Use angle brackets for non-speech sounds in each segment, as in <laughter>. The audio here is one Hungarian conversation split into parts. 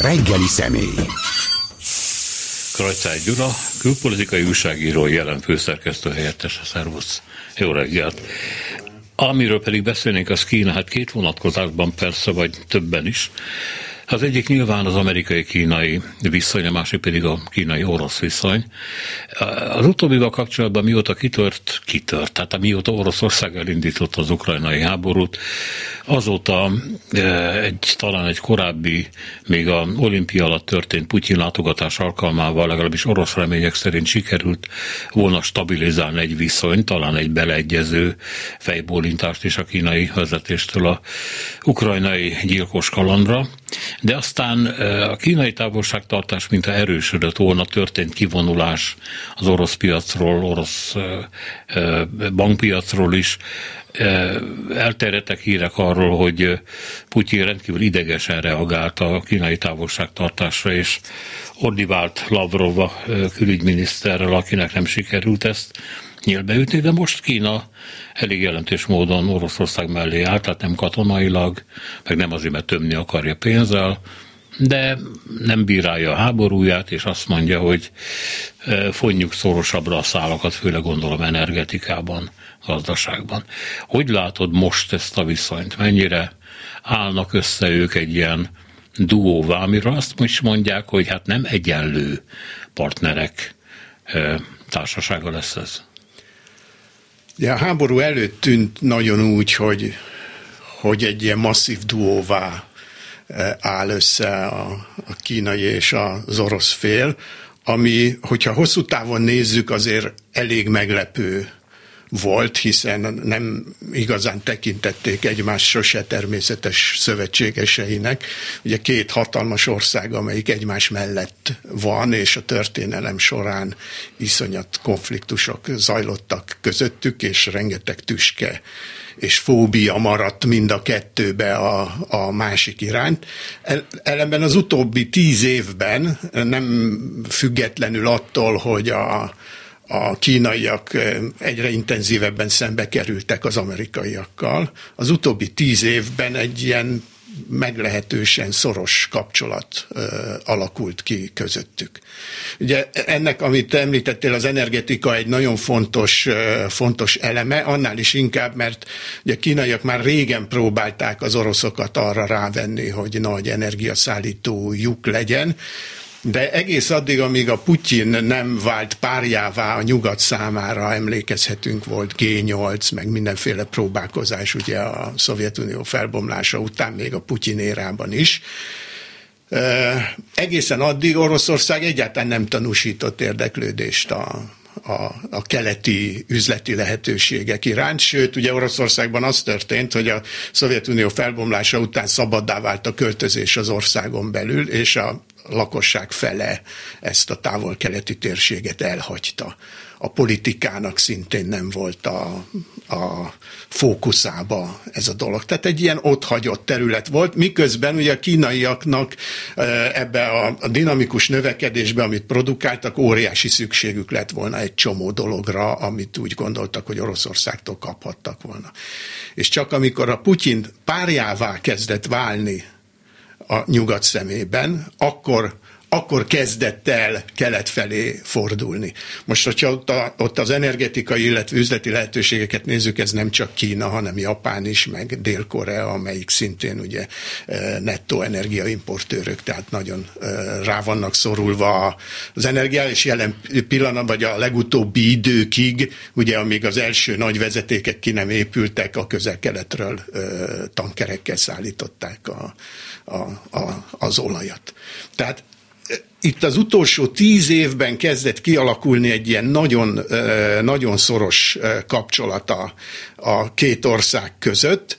reggeli személy. Krajcány Gyula, külpolitikai újságíró, jelen főszerkesztő helyettes, szervusz, jó reggelt. Amiről pedig beszélnénk, az Kína, hát két vonatkozásban persze, vagy többen is. Az egyik nyilván az amerikai-kínai viszony, a másik pedig a kínai-orosz viszony. Az utóbbival kapcsolatban mióta kitört, kitört, tehát mióta Oroszország elindította az ukrajnai háborút, azóta e, egy, talán egy korábbi, még a olimpia alatt történt Putyin látogatás alkalmával, legalábbis orosz remények szerint sikerült volna stabilizálni egy viszonyt, talán egy beleegyező fejbólintást is a kínai vezetéstől a ukrajnai gyilkos kalandra. De aztán a kínai távolságtartás, mintha erősödött volna, történt kivonulás az orosz piacról, orosz bankpiacról is. Elterjedtek hírek arról, hogy Putyin rendkívül idegesen reagált a kínai távolságtartásra, és ordivált Lavrov külügyminiszterrel, akinek nem sikerült ezt nyílbeütni, de most Kína elég jelentős módon Oroszország mellé állt, tehát nem katonailag, meg nem azért, mert tömni akarja pénzzel, de nem bírálja a háborúját, és azt mondja, hogy e, fonjuk szorosabbra a szálakat, főleg gondolom energetikában, gazdaságban. Hogy látod most ezt a viszonyt? Mennyire állnak össze ők egy ilyen duóvá, amiről azt is mondják, hogy hát nem egyenlő partnerek e, társasága lesz ez? Ja, a háború előtt tűnt nagyon úgy, hogy, hogy egy ilyen masszív duóvá eh, áll össze a, a kínai és az orosz fél, ami, hogyha hosszú távon nézzük, azért elég meglepő volt, hiszen nem igazán tekintették egymás sose természetes szövetségeseinek. Ugye két hatalmas ország, amelyik egymás mellett van, és a történelem során iszonyat konfliktusok zajlottak közöttük, és rengeteg tüske és fóbia maradt mind a kettőbe a, a másik irányt. Ellenben az utóbbi tíz évben nem függetlenül attól, hogy a, a kínaiak egyre intenzívebben szembe kerültek az amerikaiakkal. Az utóbbi tíz évben egy ilyen meglehetősen szoros kapcsolat ö, alakult ki közöttük. Ugye ennek, amit említettél, az energetika egy nagyon fontos, ö, fontos eleme, annál is inkább, mert ugye a kínaiak már régen próbálták az oroszokat arra rávenni, hogy nagy energiaszállító lyuk legyen, de egész addig, amíg a Putyin nem vált párjává a nyugat számára, emlékezhetünk, volt G8, meg mindenféle próbálkozás ugye a Szovjetunió felbomlása után, még a Putyin érában is. Egészen addig Oroszország egyáltalán nem tanúsított érdeklődést a, a, a keleti üzleti lehetőségek iránt, sőt, ugye Oroszországban az történt, hogy a Szovjetunió felbomlása után szabaddá vált a költözés az országon belül, és a lakosság fele ezt a távol-keleti térséget elhagyta. A politikának szintén nem volt a, a fókuszába ez a dolog. Tehát egy ilyen otthagyott terület volt, miközben ugye a kínaiaknak ebbe a, dinamikus növekedésbe, amit produkáltak, óriási szükségük lett volna egy csomó dologra, amit úgy gondoltak, hogy Oroszországtól kaphattak volna. És csak amikor a Putyin párjává kezdett válni a nyugat szemében, akkor akkor kezdett el kelet felé fordulni. Most, hogyha ott, a, ott az energetikai, illetve üzleti lehetőségeket nézzük, ez nem csak Kína, hanem Japán is, meg Dél-Korea, amelyik szintén ugye e, nettó energiaimportőrök, tehát nagyon e, rá vannak szorulva az energia, és jelen pillanatban, vagy a legutóbbi időkig, ugye amíg az első nagy vezetékek ki nem épültek, a közel-keletről e, tankerekkel szállították a, a, a, az olajat. Tehát itt az utolsó tíz évben kezdett kialakulni egy ilyen nagyon, nagyon szoros kapcsolata a két ország között,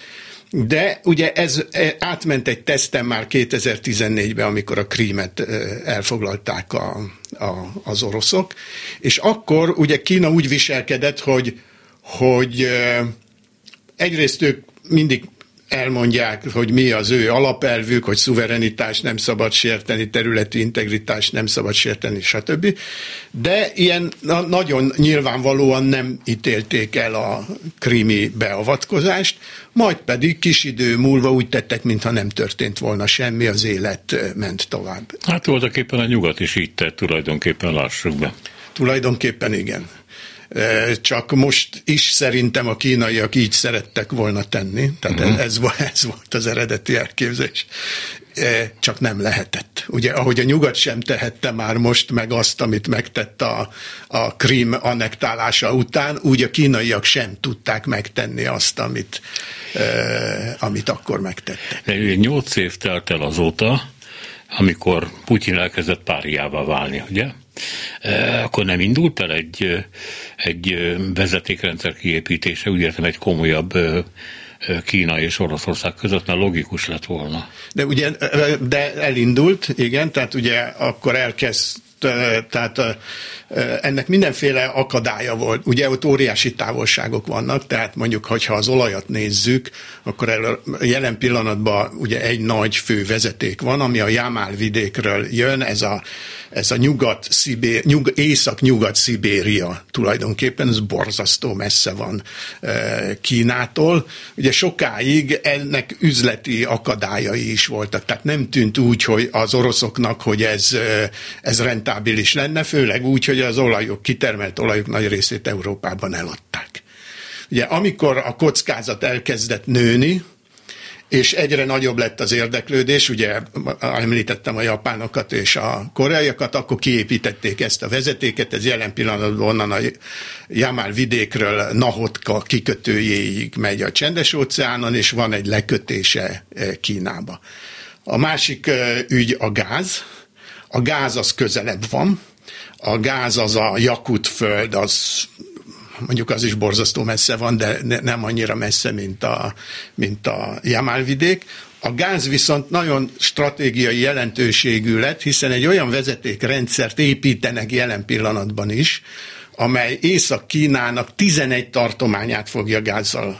de ugye ez átment egy teszten már 2014-ben, amikor a krímet elfoglalták a, a, az oroszok, és akkor ugye Kína úgy viselkedett, hogy, hogy egyrészt ők mindig elmondják, hogy mi az ő alapelvük, hogy szuverenitás nem szabad sérteni, területi integritás nem szabad sérteni, stb. De ilyen na, nagyon nyilvánvalóan nem ítélték el a krimi beavatkozást, majd pedig kis idő múlva úgy tettek, mintha nem történt volna semmi, az élet ment tovább. Hát voltaképpen a nyugat is így tett, tulajdonképpen lássuk be. Tulajdonképpen igen. Csak most is szerintem a kínaiak így szerettek volna tenni, tehát uh-huh. ez, <laughs> ez volt az eredeti elképzelés. Csak nem lehetett. Ugye, ahogy a nyugat sem tehette már most meg azt, amit megtett a, a Krím annektálása után, úgy a kínaiak sem tudták megtenni azt, amit, amit akkor megtettek. Nyolc év telt el azóta, amikor Putyin elkezdett páriává válni, ugye? E, akkor nem indult el egy, egy vezetékrendszer kiépítése, úgy értem egy komolyabb Kína és Oroszország között, mert logikus lett volna. De ugye, de elindult, igen, tehát ugye akkor elkezd tehát ennek mindenféle akadálya volt. Ugye ott óriási távolságok vannak, tehát mondjuk, hogyha az olajat nézzük, akkor el, jelen pillanatban ugye egy nagy fő vezeték van, ami a Jámál vidékről jön, ez a ez a nyugat nyug, észak-nyugat-Szibéria tulajdonképpen, ez borzasztó messze van e, Kínától. Ugye sokáig ennek üzleti akadályai is voltak, tehát nem tűnt úgy, hogy az oroszoknak, hogy ez, e, ez rentábilis lenne, főleg úgy, hogy az olajok, kitermelt olajok nagy részét Európában eladták. Ugye amikor a kockázat elkezdett nőni, és egyre nagyobb lett az érdeklődés, ugye említettem a japánokat és a koreaiakat, akkor kiépítették ezt a vezetéket, ez jelen pillanatban onnan a Jamál vidékről Nahotka kikötőjéig megy a csendes óceánon, és van egy lekötése eh, Kínába. A másik eh, ügy a gáz. A gáz az közelebb van, a gáz az a Jakut föld, az mondjuk az is borzasztó messze van, de ne, nem annyira messze, mint a, mint a Jamálvidék. A gáz viszont nagyon stratégiai jelentőségű lett, hiszen egy olyan vezetékrendszert építenek jelen pillanatban is, amely Észak-Kínának 11 tartományát fogja gázzal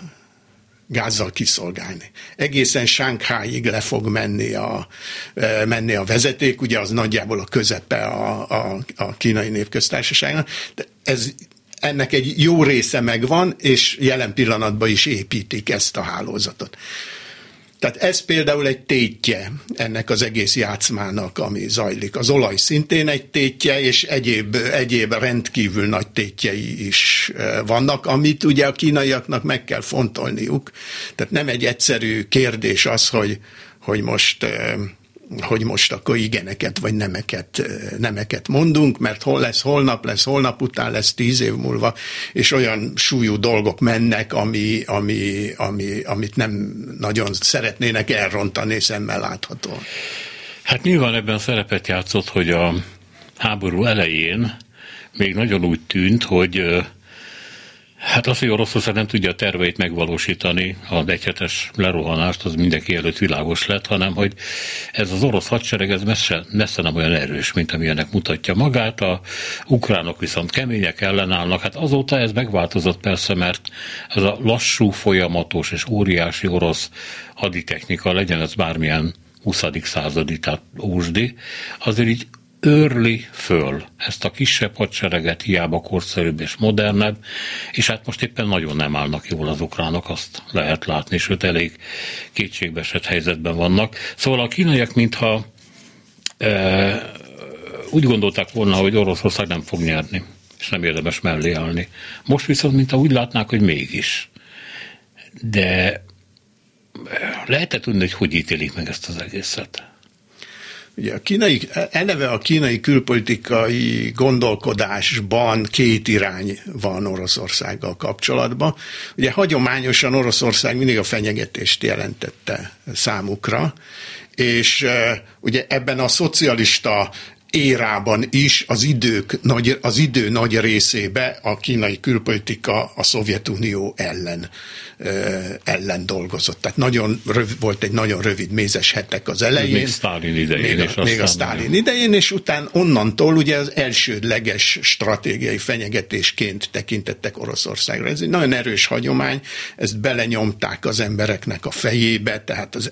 gázzal kiszolgálni. Egészen Sánkháig le fog menni a, e, menni a vezeték, ugye az nagyjából a közepe a, a, a kínai népköztársaságnak, de ez ennek egy jó része megvan, és jelen pillanatban is építik ezt a hálózatot. Tehát ez például egy tétje ennek az egész játszmának, ami zajlik. Az olaj szintén egy tétje, és egyéb, egyéb rendkívül nagy tétjei is e, vannak, amit ugye a kínaiaknak meg kell fontolniuk. Tehát nem egy egyszerű kérdés az, hogy, hogy most e, hogy most akkor igeneket vagy nemeket, nemeket mondunk, mert hol lesz holnap, lesz holnap után, lesz tíz év múlva, és olyan súlyú dolgok mennek, ami, ami, ami, amit nem nagyon szeretnének elrontani szemmel láthatóan. Hát nyilván ebben szerepet játszott, hogy a háború elején még nagyon úgy tűnt, hogy Hát az, hogy Oroszország nem tudja a terveit megvalósítani, az egyhetes lerohanást, az mindenki előtt világos lett, hanem hogy ez az orosz hadsereg ez messze, messze nem olyan erős, mint amilyenek mutatja magát, a ukránok viszont kemények ellenállnak. Hát azóta ez megváltozott persze, mert ez a lassú, folyamatos és óriási orosz haditechnika, legyen ez bármilyen 20. századi, tehát ósdi, azért így őrli föl ezt a kisebb hadsereget, hiába korszerűbb és modernebb, és hát most éppen nagyon nem állnak jól az ukránok, azt lehet látni, sőt elég kétségbeesett helyzetben vannak. Szóval a kínaiak mintha e, úgy gondolták volna, hogy Oroszország nem fog nyerni, és nem érdemes mellé állni. Most viszont, mintha úgy látnák, hogy mégis. De lehetett tudni, hogy hogy ítélik meg ezt az egészet? Ugye a kínai, eleve a kínai külpolitikai gondolkodásban két irány van Oroszországgal kapcsolatban. Ugye hagyományosan Oroszország mindig a fenyegetést jelentette számukra, és ugye ebben a szocialista érában is az, idők nagy, az idő nagy részébe a kínai külpolitika a Szovjetunió ellen, ellen dolgozott. Tehát nagyon rövid, volt egy nagyon rövid mézes hetek az elején. Még Sztálin idején. Még a, még a Sztálin idején, és után onnantól ugye az elsődleges stratégiai fenyegetésként tekintettek Oroszországra. Ez egy nagyon erős hagyomány, ezt belenyomták az embereknek a fejébe, tehát az,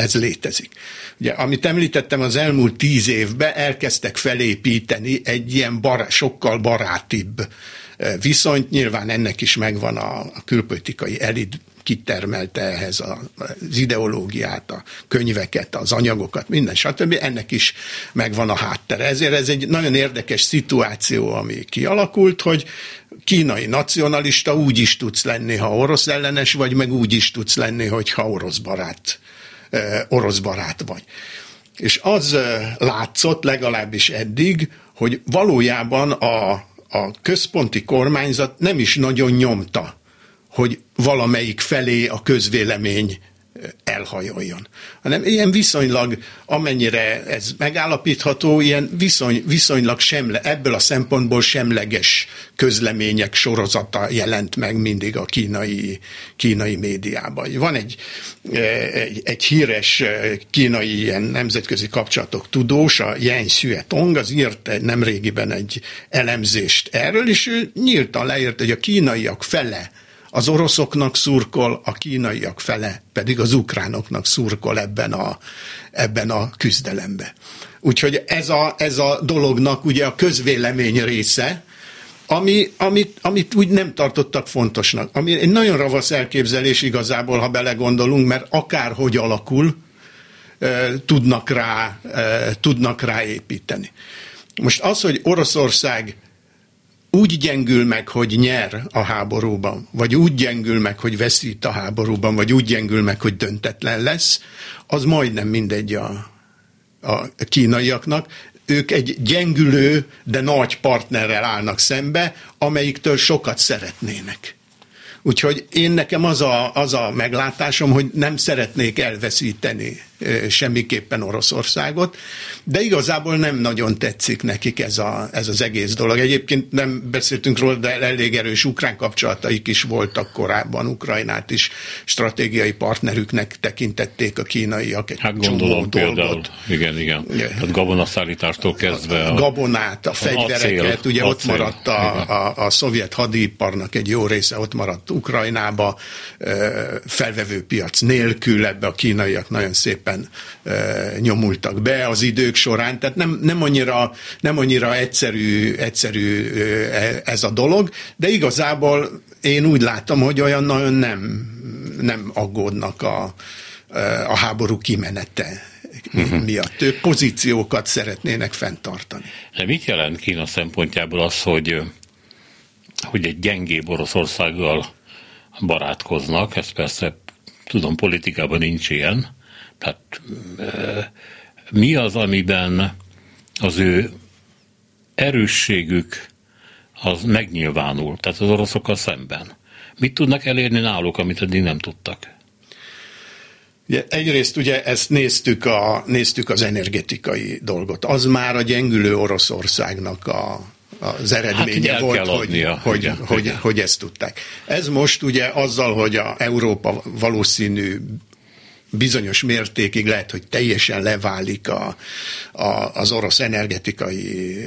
ez létezik. Ugye, amit említettem, az elmúlt tíz évben elkezdtek felépíteni egy ilyen bará, sokkal barátibb viszonyt. Nyilván ennek is megvan a, a külpolitikai elit kitermelte ehhez az ideológiát, a könyveket, az anyagokat, minden, stb. Ennek is megvan a háttere. Ezért ez egy nagyon érdekes szituáció, ami kialakult, hogy kínai nacionalista úgy is tudsz lenni, ha orosz ellenes vagy, meg úgy is tudsz lenni, hogyha orosz barát orosz barát vagy. És az látszott legalábbis eddig, hogy valójában a, a központi kormányzat nem is nagyon nyomta, hogy valamelyik felé a közvélemény elhajoljon. Hanem ilyen viszonylag, amennyire ez megállapítható, ilyen viszony, viszonylag semle, ebből a szempontból semleges közlemények sorozata jelent meg mindig a kínai, kínai médiában. Van egy, egy, egy híres kínai ilyen nemzetközi kapcsolatok tudós, a Yen Tong, az írt nemrégiben egy elemzést erről, és ő nyíltan leírt, hogy a kínaiak fele az oroszoknak szurkol, a kínaiak fele pedig az ukránoknak szurkol ebben a, ebben a küzdelembe. Úgyhogy ez a, ez a dolognak ugye a közvélemény része, ami, amit, amit úgy nem tartottak fontosnak. Ami egy nagyon ravasz elképzelés igazából, ha belegondolunk, mert akárhogy alakul, tudnak rá, tudnak rá építeni. Most az, hogy Oroszország úgy gyengül meg, hogy nyer a háborúban, vagy úgy gyengül meg, hogy veszít a háborúban, vagy úgy gyengül meg, hogy döntetlen lesz, az majdnem mindegy a, a kínaiaknak. Ők egy gyengülő, de nagy partnerrel állnak szembe, amelyiktől sokat szeretnének. Úgyhogy én nekem az a, az a meglátásom, hogy nem szeretnék elveszíteni semmiképpen Oroszországot, de igazából nem nagyon tetszik nekik ez, a, ez az egész dolog. Egyébként nem beszéltünk róla, de elég erős ukrán kapcsolataik is voltak korábban, Ukrajnát is stratégiai partnerüknek tekintették a kínaiak egy Hát gondolom például, dolgot. igen, igen. Tehát gabonaszállítástól kezdve. A, gabonát, a fegyvereket, acél, ugye acél, ott maradt a, a, a szovjet hadiparnak egy jó része, ott maradt Ukrajnába, felvevő piac nélkül, ebbe a kínaiak nagyon szépen szépen e, nyomultak be az idők során, tehát nem, nem, annyira, nem annyira egyszerű, egyszerű e, ez a dolog, de igazából én úgy látom, hogy olyan nagyon nem, nem aggódnak a, a háború kimenete uh-huh. miatt. Ők pozíciókat szeretnének fenntartani. De mit jelent Kína szempontjából az, hogy, hogy egy gyengébb Oroszországgal barátkoznak, ez persze tudom, politikában nincs ilyen, tehát mi az, amiben az ő erősségük az megnyilvánul, tehát az oroszokkal szemben. Mit tudnak elérni náluk, amit eddig nem tudtak? Ugye, egyrészt ugye ezt néztük, a, néztük az energetikai dolgot. Az már a gyengülő Oroszországnak a, az eredménye hát, volt, hogy, hogy, igen, hogy, igen. hogy ezt tudták. Ez most ugye azzal, hogy a Európa valószínű bizonyos mértékig lehet, hogy teljesen leválik a, a, az orosz energetikai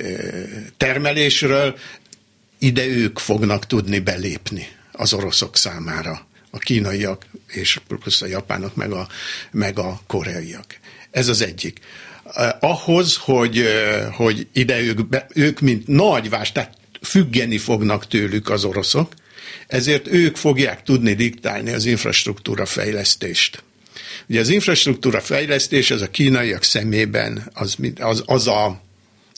termelésről, ide ők fognak tudni belépni az oroszok számára, a kínaiak és plusz a japánok, meg a, meg a koreaiak. Ez az egyik. Ahhoz, hogy, hogy ide ők, be, ők mint nagy vás, tehát függeni fognak tőlük az oroszok, ezért ők fogják tudni diktálni az infrastruktúra fejlesztést. Ugye az infrastruktúra fejlesztés, az a kínaiak szemében, az, az, az a,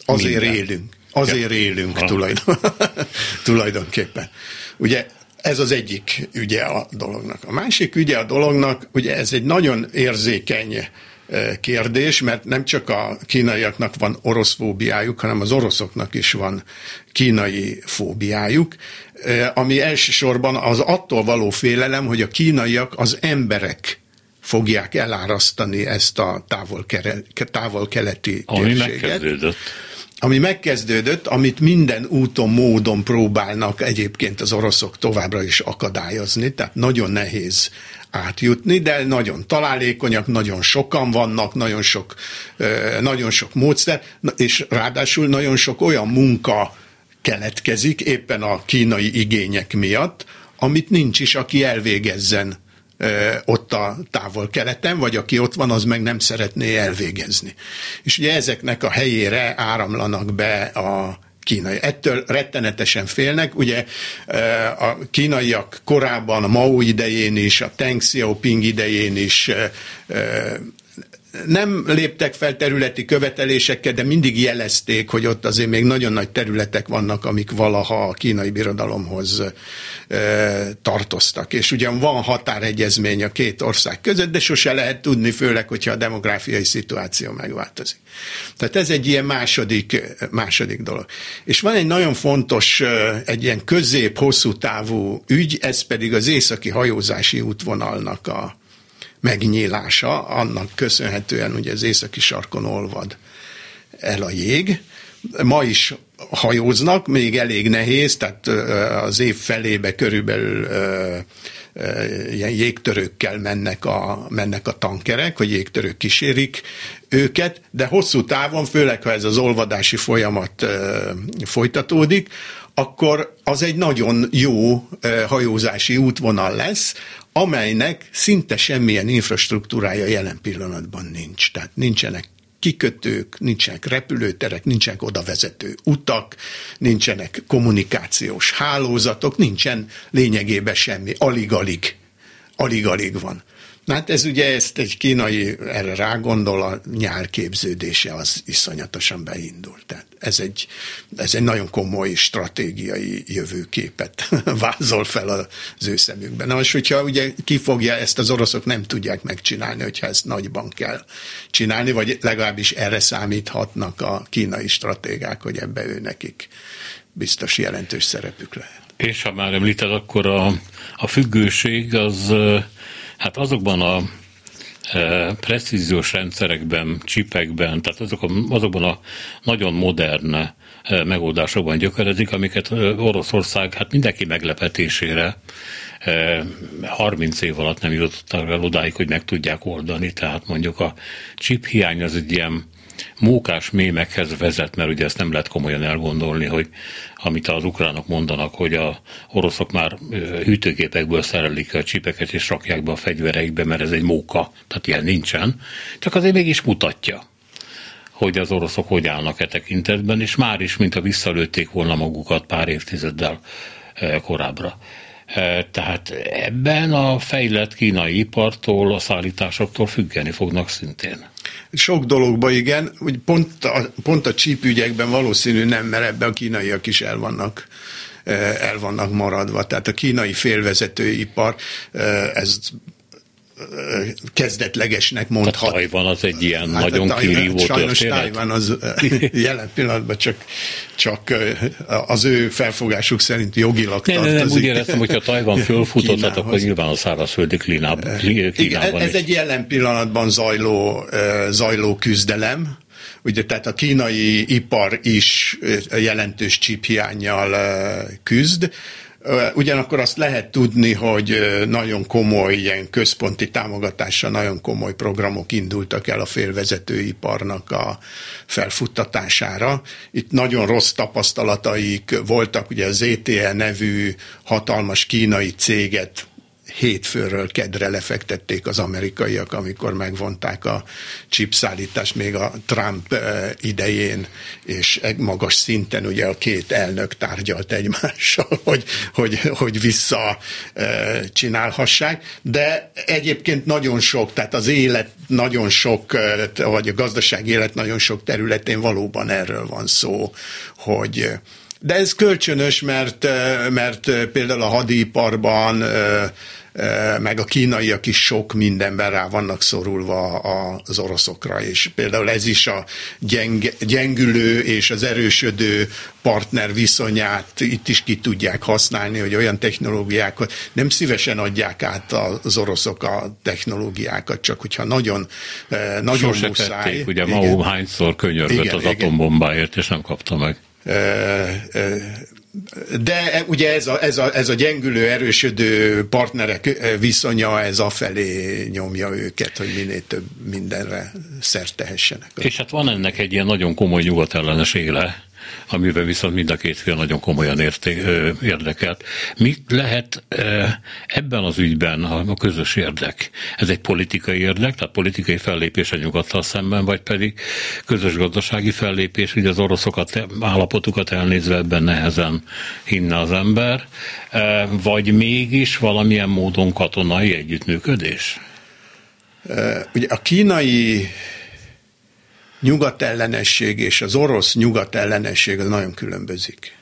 azért Minden. élünk. Azért ja. élünk tulajdon, <laughs> tulajdonképpen. Ugye ez az egyik ügye a dolognak. A másik ügye a dolognak, ugye ez egy nagyon érzékeny kérdés, mert nem csak a kínaiaknak van orosz fóbiájuk, hanem az oroszoknak is van kínai fóbiájuk, ami elsősorban az attól való félelem, hogy a kínaiak az emberek fogják elárasztani ezt a távol-keleti távol térséget. Ami megkezdődött ami megkezdődött, amit minden úton, módon próbálnak egyébként az oroszok továbbra is akadályozni, tehát nagyon nehéz átjutni, de nagyon találékonyak, nagyon sokan vannak, nagyon sok, nagyon sok módszer, és ráadásul nagyon sok olyan munka keletkezik éppen a kínai igények miatt, amit nincs is, aki elvégezzen ott a távol-keleten, vagy aki ott van, az meg nem szeretné elvégezni. És ugye ezeknek a helyére áramlanak be a kínai. Ettől rettenetesen félnek. Ugye a kínaiak korábban, a Mao idején is, a Deng Xiaoping idején is nem léptek fel területi követelésekkel, de mindig jelezték, hogy ott azért még nagyon nagy területek vannak, amik valaha a kínai birodalomhoz e, tartoztak. És ugyan van határegyezmény a két ország között, de sose lehet tudni, főleg, hogyha a demográfiai szituáció megváltozik. Tehát ez egy ilyen második, második dolog. És van egy nagyon fontos, egy ilyen közép-hosszú távú ügy, ez pedig az északi hajózási útvonalnak a, megnyílása, annak köszönhetően ugye az északi sarkon olvad el a jég. Ma is hajóznak, még elég nehéz, tehát az év felébe körülbelül ilyen jégtörőkkel mennek a, mennek a tankerek, vagy jégtörők kísérik őket, de hosszú távon, főleg ha ez az olvadási folyamat folytatódik, akkor az egy nagyon jó hajózási útvonal lesz, amelynek szinte semmilyen infrastruktúrája jelen pillanatban nincs. Tehát nincsenek kikötők, nincsenek repülőterek, nincsenek odavezető utak, nincsenek kommunikációs hálózatok, nincsen lényegében semmi, alig-alig, alig-alig van. Hát ez ugye ezt egy kínai erre rágondol, a nyár képződése az iszonyatosan beindul. Tehát ez egy, ez egy nagyon komoly stratégiai jövőképet <laughs> vázol fel az ő szemükben. Na most, hogyha ugye kifogja ezt az oroszok nem tudják megcsinálni, hogyha ezt nagyban kell csinálni, vagy legalábbis erre számíthatnak a kínai stratégák, hogy ebbe ő nekik biztos jelentős szerepük lehet. És ha már említed, akkor a, a függőség az Hát azokban a e, precíziós rendszerekben, csipekben, tehát azok azokban a nagyon modern e, megoldásokban gyökerezik, amiket e, Oroszország hát mindenki meglepetésére 30 év alatt nem jutottak el odáig, hogy meg tudják oldani, tehát mondjuk a chip hiány az egy ilyen mókás mémekhez vezet, mert ugye ezt nem lehet komolyan elgondolni, hogy amit az ukránok mondanak, hogy a oroszok már hűtőgépekből szerelik a csipeket és rakják be a fegyvereikbe, mert ez egy móka, tehát ilyen nincsen, csak azért mégis mutatja hogy az oroszok hogy állnak e tekintetben, és már is, mint a visszalőtték volna magukat pár évtizeddel korábbra. Tehát ebben a fejlett kínai ipartól, a szállításoktól függeni fognak szintén. Sok dologban igen, úgy pont a, pont a csípügyekben valószínű nem, mert ebben a kínaiak is el vannak el vannak maradva. Tehát a kínai félvezetőipar, ez kezdetlegesnek mondhat. A Tajvan az egy ilyen hát nagyon kirívó Sajnos Tajvan az <laughs> jelen pillanatban csak, csak az ő felfogásuk szerint jogilag nem, tartozik. Nem, nem, úgy éreztem, hogyha Tajvan <laughs> fölfutott, akkor nyilván a szárazföldi Kínában. Igen, ez egy jelen pillanatban zajló, zajló küzdelem, Ugye, tehát a kínai ipar is jelentős csíphiányjal küzd, Ugyanakkor azt lehet tudni, hogy nagyon komoly, ilyen központi támogatással nagyon komoly programok indultak el a félvezetőiparnak a felfuttatására. Itt nagyon rossz tapasztalataik voltak, ugye az ZTE nevű hatalmas kínai céget hétfőről kedre lefektették az amerikaiak, amikor megvonták a chipszállítást még a Trump eh, idején, és magas szinten ugye a két elnök tárgyalt egymással, <laughs> hogy, hogy, hogy vissza eh, csinálhassák, de egyébként nagyon sok, tehát az élet nagyon sok, eh, vagy a gazdaság élet nagyon sok területén valóban erről van szó, hogy de ez kölcsönös, mert, mert például a hadiparban meg a kínaiak is sok mindenben rá vannak szorulva az oroszokra, és például ez is a gyeng, gyengülő és az erősödő partner viszonyát itt is ki tudják használni, hogy olyan technológiákat nem szívesen adják át az oroszok a technológiákat, csak hogyha nagyon, nagyon Sose muszáj. Tették, ugye Mao hányszor könyörgött az igen. atombombáért, és nem kapta meg. De ugye ez a, ez, a, ez a gyengülő, erősödő partnerek viszonya, ez afelé nyomja őket, hogy minél több mindenre szert tehessenek. És hát van ennek egy ilyen nagyon komoly nyugatellenes éle, amiben viszont mind a két fél nagyon komolyan érté, érdekelt. Mi lehet ebben az ügyben a közös érdek? Ez egy politikai érdek, tehát politikai fellépés a nyugattal szemben, vagy pedig közös gazdasági fellépés, hogy az oroszokat, állapotukat elnézve ebben nehezen hinne az ember, vagy mégis valamilyen módon katonai együttműködés? Ugye a kínai nyugatellenesség és az orosz nyugatellenesség az nagyon különbözik.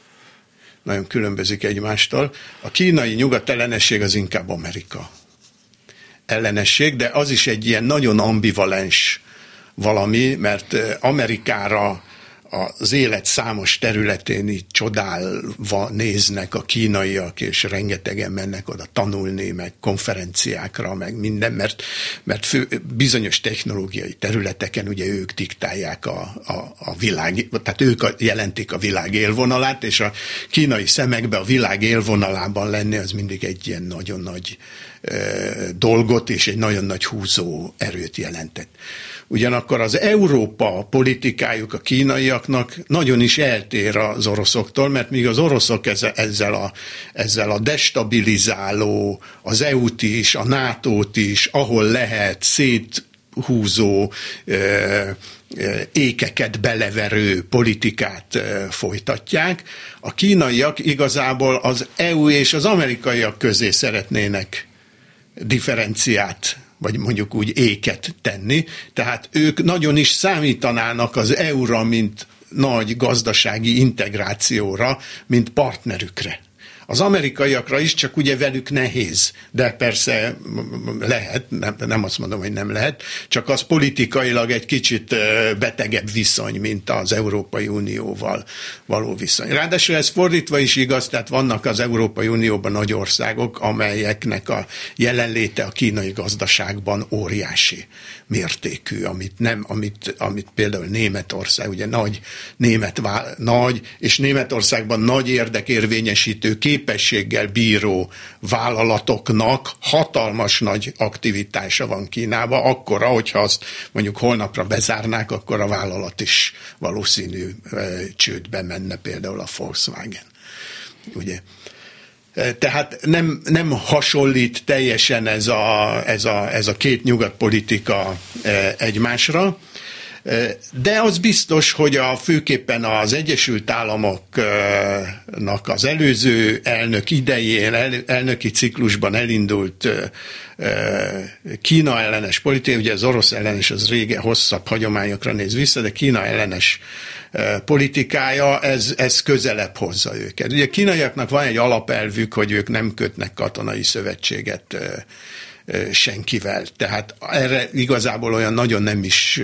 Nagyon különbözik egymástól. A kínai nyugatellenesség az inkább Amerika ellenesség, de az is egy ilyen nagyon ambivalens valami, mert Amerikára az élet számos területén így csodálva néznek a kínaiak, és rengetegen mennek oda tanulni, meg konferenciákra, meg minden, mert, mert fő, bizonyos technológiai területeken ugye ők diktálják a, a, a világ, tehát ők a, jelentik a világ élvonalát, és a kínai szemekbe a világ élvonalában lenni az mindig egy ilyen nagyon nagy dolgot és egy nagyon nagy húzó erőt jelentett. Ugyanakkor az Európa politikájuk a kínaiaknak nagyon is eltér az oroszoktól, mert míg az oroszok ezzel a, ezzel a destabilizáló, az EU-t is, a NATO-t is, ahol lehet széthúzó, ékeket beleverő politikát folytatják. A kínaiak igazából az EU és az amerikaiak közé szeretnének differenciát vagy mondjuk úgy éket tenni. Tehát ők nagyon is számítanának az EU-ra, mint nagy gazdasági integrációra, mint partnerükre. Az amerikaiakra is, csak ugye velük nehéz, de persze lehet, nem, nem azt mondom, hogy nem lehet, csak az politikailag egy kicsit betegebb viszony, mint az Európai Unióval való viszony. Ráadásul ez fordítva is igaz, tehát vannak az Európai Unióban nagy országok, amelyeknek a jelenléte a kínai gazdaságban óriási mértékű, amit, nem, amit, amit például Németország, ugye nagy, német, nagy, és Németországban nagy érdekérvényesítő képességgel bíró vállalatoknak hatalmas nagy aktivitása van Kínában, akkor, hogyha azt mondjuk holnapra bezárnák, akkor a vállalat is valószínű csődbe menne például a Volkswagen. Ugye? Tehát nem, nem hasonlít teljesen ez a, ez, a, ez a két nyugatpolitika egymásra, de az biztos, hogy a főképpen az Egyesült Államoknak az előző elnök idején, el, elnöki ciklusban elindult Kína ellenes politika, ugye az orosz ellenes az rége hosszabb hagyományokra néz vissza, de Kína ellenes politikája, ez, ez közelebb hozza őket. Ugye a kínaiaknak van egy alapelvük, hogy ők nem kötnek katonai szövetséget senkivel. Tehát erre igazából olyan nagyon nem is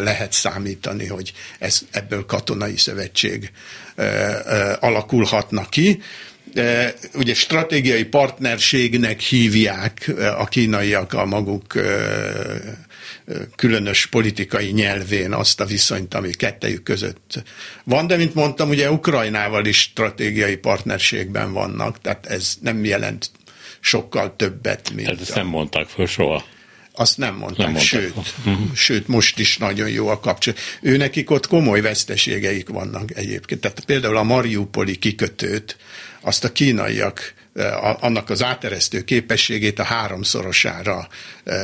lehet számítani, hogy ez, ebből katonai szövetség alakulhatna ki. Ugye stratégiai partnerségnek hívják a kínaiak a maguk különös politikai nyelvén azt a viszonyt, ami kettejük között van, de mint mondtam, ugye Ukrajnával is stratégiai partnerségben vannak, tehát ez nem jelent sokkal többet, mint... Hát ezt a... nem mondták föl soha. Azt nem mondták, nem mondták. sőt, uh-huh. sőt, most is nagyon jó a kapcsolat. Ő nekik ott komoly veszteségeik vannak egyébként. Tehát például a Mariupoli kikötőt, azt a kínaiak annak az áteresztő képességét a háromszorosára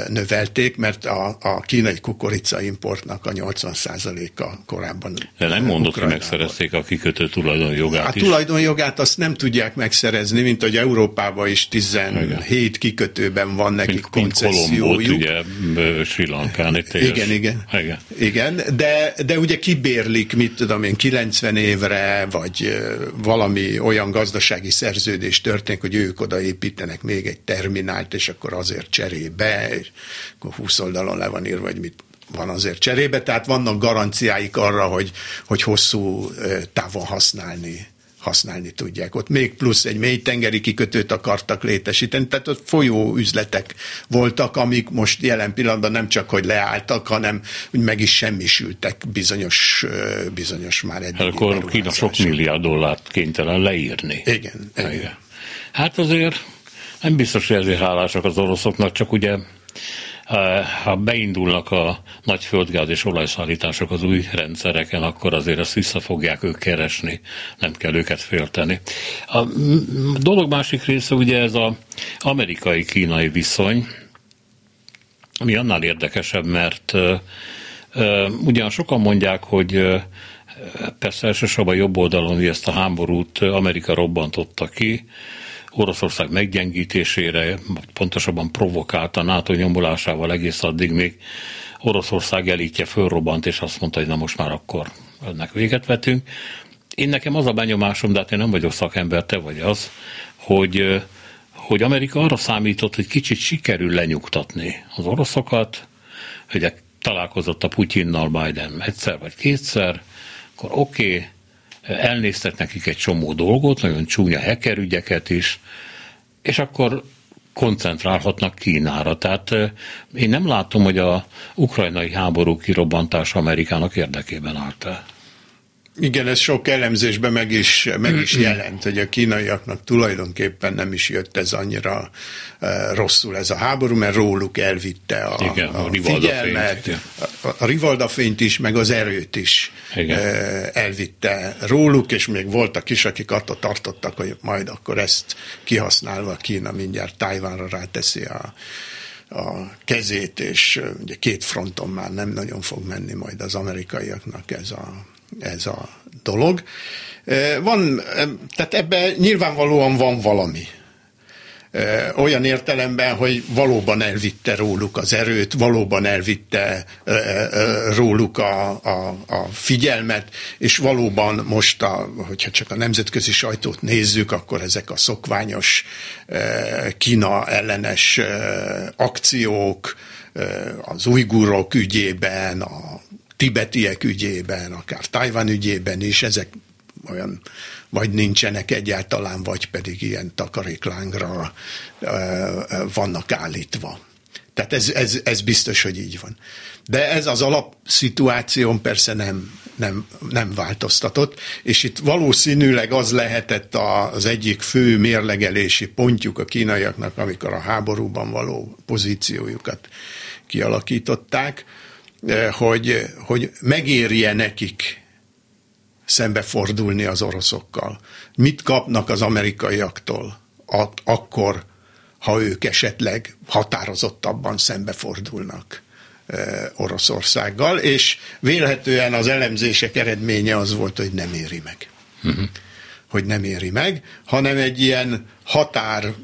növelték, hogy a, a kínai kukorica importnak a 80%-a korábban. De nem mondott, hogy megszerezték a kikötő tulajdonjogát A is. tulajdonjogát azt nem tudják megszerezni, mint hogy Európában is 17 igen. kikötőben van nekik mint, koncessziójuk. Mint ugye Sri Lankán. Igen, igen. igen. igen de, de ugye kibérlik, mit tudom én, 90 évre, vagy valami olyan gazdasági szerződés történik, hogy ők oda építenek még egy terminált, és akkor azért cserébe, és akkor 20 oldalon le van írva, hogy mit van azért cserébe, tehát vannak garanciáik arra, hogy, hogy hosszú távon használni használni tudják. Ott még plusz egy mély tengeri kikötőt akartak létesíteni, tehát ott folyó üzletek voltak, amik most jelen pillanatban nem csak, hogy leálltak, hanem úgy meg is semmisültek bizonyos, bizonyos már. Hát akkor Kína sok milliárd dollárt kénytelen leírni. Igen. igen. igen. Hát azért nem biztos, hogy ezért hálásak az oroszoknak, csak ugye ha beindulnak a nagy földgáz és olajszállítások az új rendszereken, akkor azért ezt vissza fogják ők keresni, nem kell őket félteni. A dolog másik része ugye ez az amerikai-kínai viszony, ami annál érdekesebb, mert ugyan sokan mondják, hogy persze elsősorban jobb oldalon, hogy ezt a háborút Amerika robbantotta ki, Oroszország meggyengítésére, pontosabban provokálta NATO nyomulásával egész addig még Oroszország elítje fölrobbant, és azt mondta, hogy na most már akkor ennek véget vetünk. Én nekem az a benyomásom, de hát én nem vagyok szakember, te vagy az, hogy, hogy Amerika arra számított, hogy kicsit sikerül lenyugtatni az oroszokat, hogy találkozott a Putyinnal Biden egyszer vagy kétszer, akkor oké, okay, elnéztek nekik egy csomó dolgot, nagyon csúnya hacker ügyeket is, és akkor koncentrálhatnak Kínára. Tehát én nem látom, hogy a ukrajnai háború kirobbantása Amerikának érdekében állt. Igen, ez sok elemzésben meg is, meg is jelent, hogy a kínaiaknak tulajdonképpen nem is jött ez annyira uh, rosszul ez a háború, mert róluk elvitte a, Igen, a, a figyelmet, a, a rivaldafényt is, meg az erőt is Igen. Uh, elvitte róluk, és még voltak is, akik attól tartottak, hogy majd akkor ezt kihasználva Kína mindjárt Tájvánra ráteszi a, a kezét, és ugye két fronton már nem nagyon fog menni majd az amerikaiaknak ez a ez a dolog. Van, tehát ebben nyilvánvalóan van valami. Olyan értelemben, hogy valóban elvitte róluk az erőt, valóban elvitte róluk a, a, a figyelmet, és valóban most, a, hogyha csak a nemzetközi sajtót nézzük, akkor ezek a szokványos Kína ellenes akciók, az ujgurok ügyében, a tibetiek ügyében, akár Tajvan ügyében is, ezek olyan vagy nincsenek egyáltalán, vagy pedig ilyen takaréklángra vannak állítva. Tehát ez, ez, ez biztos, hogy így van. De ez az alapszituáción persze nem, nem, nem változtatott, és itt valószínűleg az lehetett az egyik fő mérlegelési pontjuk a kínaiaknak, amikor a háborúban való pozíciójukat kialakították, hogy, hogy megérje nekik szembefordulni az oroszokkal. Mit kapnak az amerikaiaktól akkor, ha ők esetleg határozottabban szembefordulnak eh, Oroszországgal, és vélhetően az elemzések eredménye az volt, hogy nem éri meg. Uh-huh. Hogy nem éri meg, hanem egy ilyen határ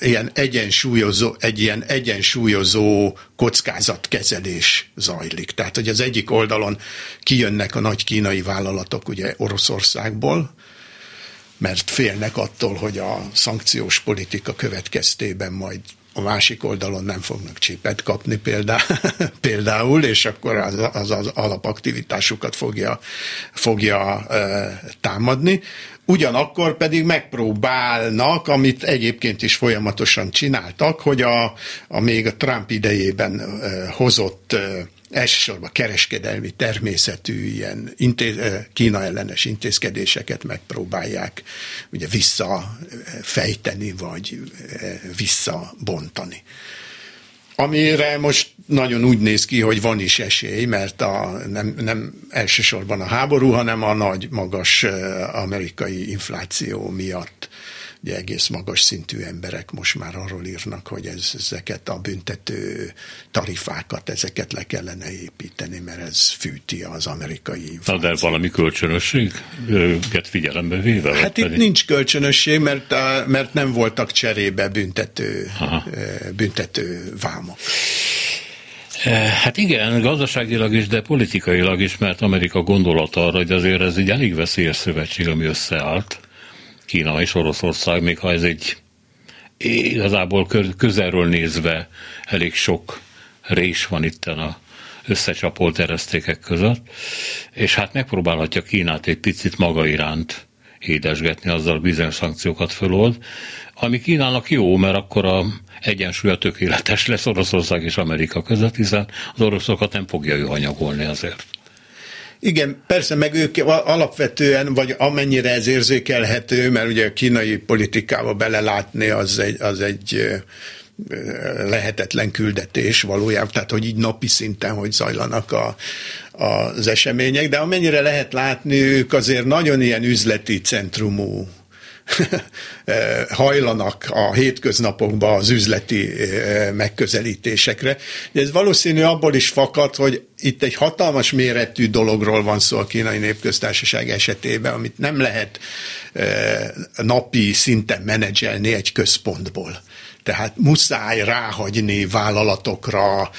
ilyen egyensúlyozó, egy ilyen egyensúlyozó kockázatkezelés zajlik. Tehát, hogy az egyik oldalon kijönnek a nagy kínai vállalatok ugye Oroszországból, mert félnek attól, hogy a szankciós politika következtében majd a másik oldalon nem fognak csípet kapni példá, <laughs> például, és akkor az, az, az alapaktivitásukat fogja, fogja e, támadni. Ugyanakkor pedig megpróbálnak, amit egyébként is folyamatosan csináltak, hogy a, a még a Trump idejében hozott elsősorban kereskedelmi természetű ilyen intéz, Kína ellenes intézkedéseket megpróbálják ugye visszafejteni, vagy visszabontani. Amire most nagyon úgy néz ki, hogy van is esély, mert a, nem, nem elsősorban a háború, hanem a nagy, magas amerikai infláció miatt ugye egész magas szintű emberek most már arról írnak, hogy ez, ezeket a büntető tarifákat, ezeket le kellene építeni, mert ez fűti az amerikai. Na de valami kölcsönösséget figyelembe véve? Hát itt pedig? nincs kölcsönösség, mert, mert nem voltak cserébe büntető, büntető vámok. Hát igen, gazdaságilag is, de politikailag is, mert Amerika gondolata arra, hogy azért ez egy elég veszélyes szövetség, ami összeállt. Kína és Oroszország, még ha ez egy igazából közelről nézve elég sok rés van itt a összecsapolt eresztékek között, és hát megpróbálhatja Kínát egy picit maga iránt édesgetni, azzal bizonyos szankciókat fölold, ami Kínának jó, mert akkor a egyensúly a tökéletes lesz Oroszország és Amerika között, hiszen az oroszokat nem fogja ő anyagolni azért. Igen, persze, meg ők alapvetően, vagy amennyire ez érzékelhető, mert ugye a kínai politikába belelátni az egy, az egy lehetetlen küldetés valójában, tehát hogy így napi szinten, hogy zajlanak a, az események, de amennyire lehet látni, ők azért nagyon ilyen üzleti centrumú <laughs> hajlanak a hétköznapokban az üzleti megközelítésekre. De ez valószínű abból is fakad, hogy itt egy hatalmas méretű dologról van szó a kínai népköztársaság esetében, amit nem lehet napi szinten menedzselni egy központból. Tehát muszáj ráhagyni vállalatokra,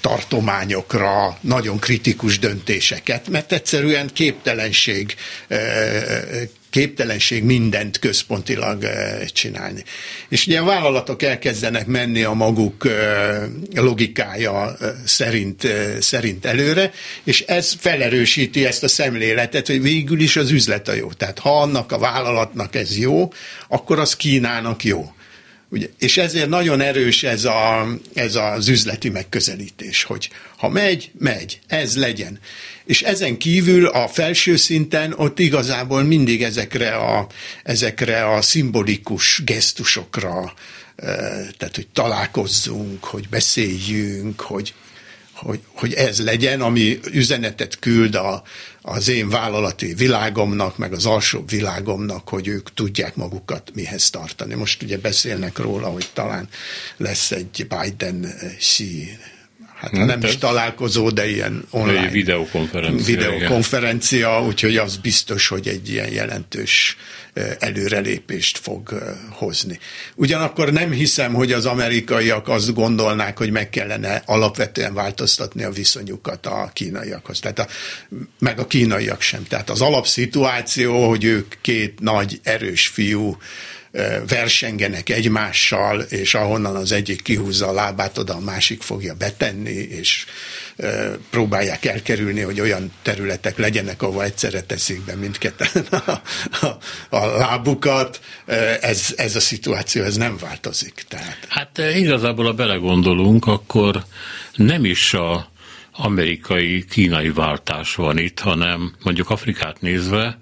tartományokra nagyon kritikus döntéseket, mert egyszerűen képtelenség képtelenség mindent központilag csinálni. És ugye a vállalatok elkezdenek menni a maguk logikája szerint, szerint előre, és ez felerősíti ezt a szemléletet, hogy végül is az üzlet a jó. Tehát ha annak a vállalatnak ez jó, akkor az Kínának jó. Ugye, és ezért nagyon erős ez, a, ez az üzleti megközelítés, hogy ha megy, megy, ez legyen. És ezen kívül a felső szinten ott igazából mindig ezekre a, ezekre a szimbolikus gesztusokra, tehát hogy találkozzunk, hogy beszéljünk, hogy, hogy, hogy ez legyen, ami üzenetet küld a, az én vállalati világomnak, meg az alsóbb világomnak, hogy ők tudják magukat mihez tartani. Most ugye beszélnek róla, hogy talán lesz egy Biden-Xi hát hmm, nem is találkozó, de ilyen online videokonferencia. Videokonferencia, úgyhogy az biztos, hogy egy ilyen jelentős előrelépést fog hozni. Ugyanakkor nem hiszem, hogy az amerikaiak azt gondolnák, hogy meg kellene alapvetően változtatni a viszonyukat a kínaiakhoz. Tehát a, meg a kínaiak sem. Tehát az alapszituáció, hogy ők két nagy, erős fiú, versengenek egymással, és ahonnan az egyik kihúzza a lábát, oda a másik fogja betenni, és próbálják elkerülni, hogy olyan területek legyenek, ahol egyszerre teszik be mindketten <laughs> a, a, a lábukat. Ez, ez a szituáció, ez nem változik. Tehát. Hát igazából, ha belegondolunk, akkor nem is a amerikai-kínai váltás van itt, hanem mondjuk Afrikát nézve,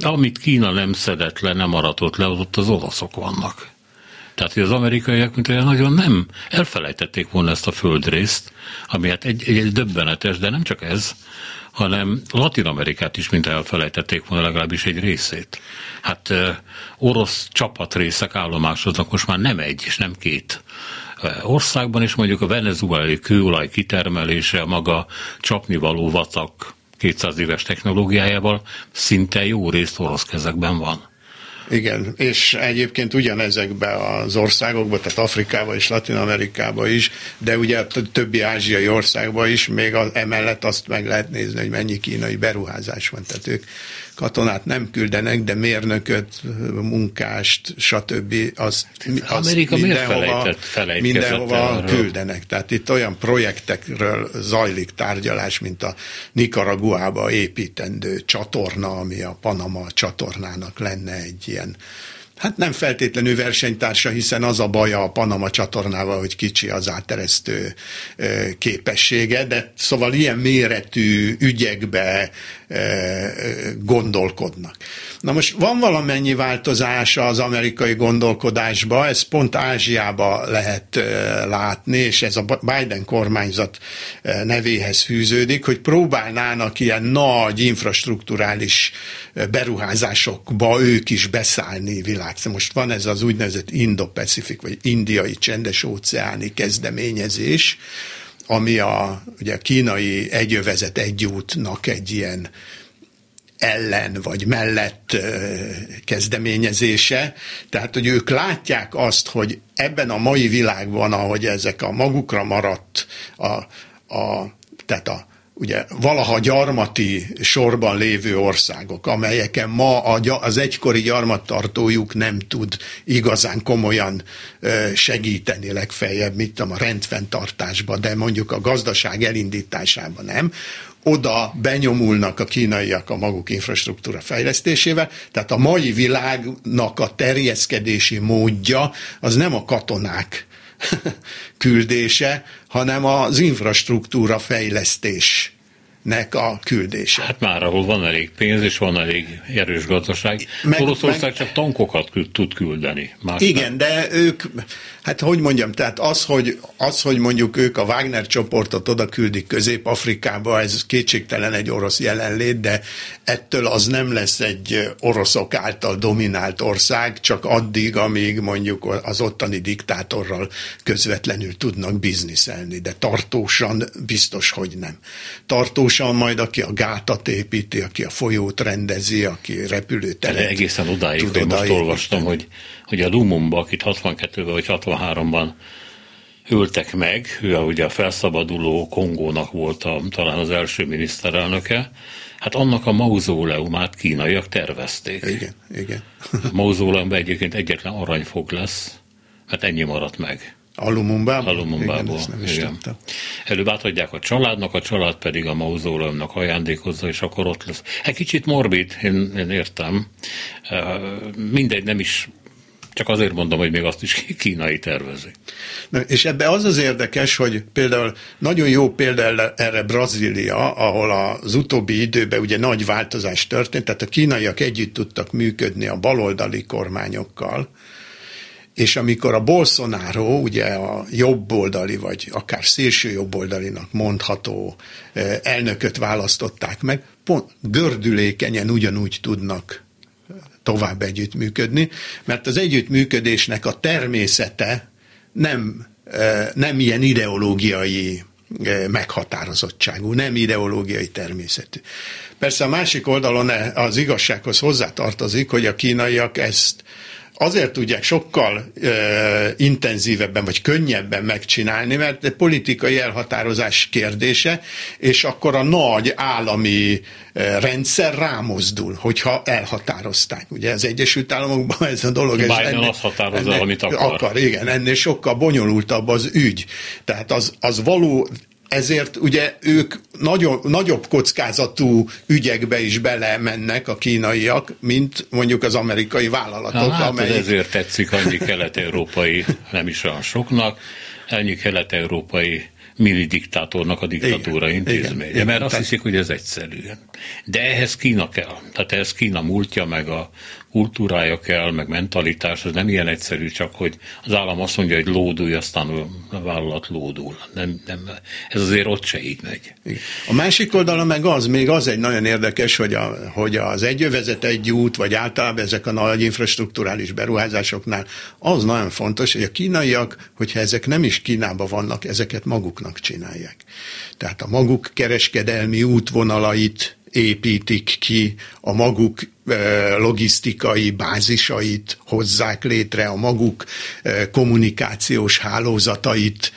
amit Kína nem szedett le, nem aratott le, ott az oroszok vannak. Tehát, hogy az amerikaiak, mint olyan nagyon nem elfelejtették volna ezt a földrészt, ami hát egy, egy, egy döbbenetes, de nem csak ez, hanem Latin Amerikát is, mint elfelejtették volna legalábbis egy részét. Hát orosz csapatrészek állomásoznak most már nem egy és nem két országban, és mondjuk a venezuelai kőolaj kitermelése, maga csapnivaló vatak 200 éves technológiájával szinte jó részt orosz kezekben van. Igen, és egyébként ugyanezekben az országokban, tehát Afrikában és Latin Amerikában is, de ugye a többi ázsiai országban is, még az, emellett azt meg lehet nézni, hogy mennyi kínai beruházás van. Tehát ők katonát nem küldenek, de mérnököt, munkást, stb. Azt, azt Amerika mindenhova, felejtett, mindenhova küldenek. Tehát itt olyan projektekről zajlik tárgyalás, mint a Nicaraguába építendő csatorna, ami a Panama csatornának lenne egy ilyen Hát nem feltétlenül versenytársa, hiszen az a baja a Panama csatornával, hogy kicsi az áteresztő képessége, de szóval ilyen méretű ügyekbe gondolkodnak. Na most van valamennyi változása az amerikai gondolkodásba, ez pont Ázsiába lehet látni, és ez a Biden kormányzat nevéhez fűződik, hogy próbálnának ilyen nagy infrastruktúrális beruházásokba ők is beszállni világ. Most van ez az úgynevezett Indo-Pacific, vagy indiai csendes óceáni kezdeményezés, ami a, ugye a kínai egyövezet egyútnak egy ilyen ellen vagy mellett kezdeményezése. Tehát, hogy ők látják azt, hogy ebben a mai világban, ahogy ezek a magukra maradt, a, a, tehát a ugye valaha gyarmati sorban lévő országok, amelyeken ma az egykori gyarmattartójuk nem tud igazán komolyan segíteni legfeljebb, tudom, a rendfenntartásba, de mondjuk a gazdaság elindításában nem, oda benyomulnak a kínaiak a maguk infrastruktúra fejlesztésével, tehát a mai világnak a terjeszkedési módja az nem a katonák <laughs> küldése, hanem az infrastruktúra fejlesztés nek a küldése. Hát már ahol van elég pénz és van elég erős gazdaság, meg, Oroszország meg, csak tankokat tud küldeni. Más igen, nem. de ők, hát hogy mondjam, tehát az hogy, az, hogy mondjuk ők a Wagner csoportot oda küldik Közép-Afrikába, ez kétségtelen egy orosz jelenlét, de ettől az nem lesz egy oroszok által dominált ország, csak addig, amíg mondjuk az ottani diktátorral közvetlenül tudnak bizniszelni, de tartósan biztos, hogy nem. Tartós pontosan majd aki a gátat építi, aki a folyót rendezi, aki repülőteret De egészen odáig, tud hogy most olvastam, hogy, hogy a Lumumba, akit 62-ben vagy 63-ban ültek meg, ő ugye a felszabaduló Kongónak volt a, talán az első miniszterelnöke, hát annak a mauzóleumát kínaiak tervezték. Igen, igen. A mauzóleumban egyébként egyetlen aranyfog lesz, mert ennyi maradt meg. Alumumbából? Alumumbából, igen. Nem igen. Előbb átadják a családnak, a család pedig a mauzóleumnak ajándékozza, és akkor ott lesz. Egy kicsit morbid, én, én értem. Mindegy, nem is csak azért mondom, hogy még azt is kínai tervezi. Na, és ebbe az az érdekes, hogy például nagyon jó példa erre Brazília, ahol az utóbbi időben ugye nagy változás történt, tehát a kínaiak együtt tudtak működni a baloldali kormányokkal, és amikor a Bolsonaro, ugye a jobboldali, vagy akár szélső jobboldalinak mondható eh, elnököt választották meg, pont gördülékenyen ugyanúgy tudnak tovább együttműködni, mert az együttműködésnek a természete nem, nem ilyen ideológiai meghatározottságú, nem ideológiai természetű. Persze a másik oldalon az igazsághoz hozzátartozik, hogy a kínaiak ezt azért tudják sokkal ö, intenzívebben vagy könnyebben megcsinálni, mert politikai elhatározás kérdése, és akkor a nagy állami rendszer rámozdul, hogyha elhatározták. Ugye az Egyesült Államokban <laughs> ez a dolog... Biden ez ennél, azt határozza, amit akar. Akar, igen, ennél sokkal bonyolultabb az ügy. Tehát az, az való, ezért ugye ők nagyon, nagyobb kockázatú ügyekbe is belemennek a kínaiak, mint mondjuk az amerikai vállalatok. hát amelyik... ezért tetszik annyi kelet-európai, nem is olyan soknak, ennyi kelet-európai mini diktátornak a diktatúra igen, intézménye, igen, mert igen, azt hiszik, hogy ez egyszerű. De ehhez Kína kell. Tehát ehhez Kína múltja, meg a kultúrája kell, meg mentalitás, ez nem ilyen egyszerű, csak hogy az állam azt mondja, hogy lódulj, aztán a vállalat lódul. Nem, nem, ez azért ott se így megy. A másik oldalon meg az, még az egy nagyon érdekes, hogy, a, hogy az egyövezet egy út, vagy általában ezek a nagy infrastruktúrális beruházásoknál az nagyon fontos, hogy a kínaiak, hogyha ezek nem is Kínában vannak, ezeket maguknak csinálják. Tehát a maguk kereskedelmi útvonalait építik ki, a maguk logisztikai bázisait hozzák létre, a maguk kommunikációs hálózatait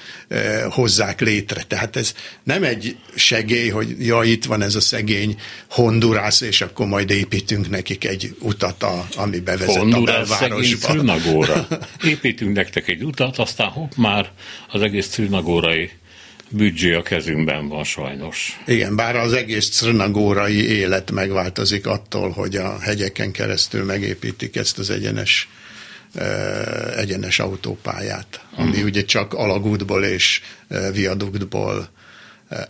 hozzák létre. Tehát ez nem egy segély, hogy ja, itt van ez a szegény Hondurász, és akkor majd építünk nekik egy utat, a, ami bevezet Hondurász a belvárosba. <laughs> Építünk nektek egy utat, aztán hopp, már az egész Trünagórai büdzsé a kezünkben van sajnos. Igen, bár az egész crnagórai élet megváltozik attól, hogy a hegyeken keresztül megépítik ezt az egyenes egyenes autópályát, ami uh-huh. ugye csak alagútból és viaduktból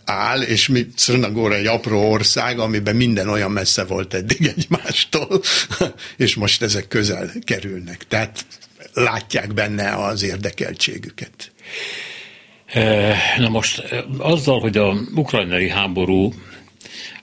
áll, és mi Crnagóra egy apró ország, amiben minden olyan messze volt eddig egymástól, <laughs> és most ezek közel kerülnek. Tehát látják benne az érdekeltségüket. Eh, na most eh, azzal, hogy a ukrajnai háború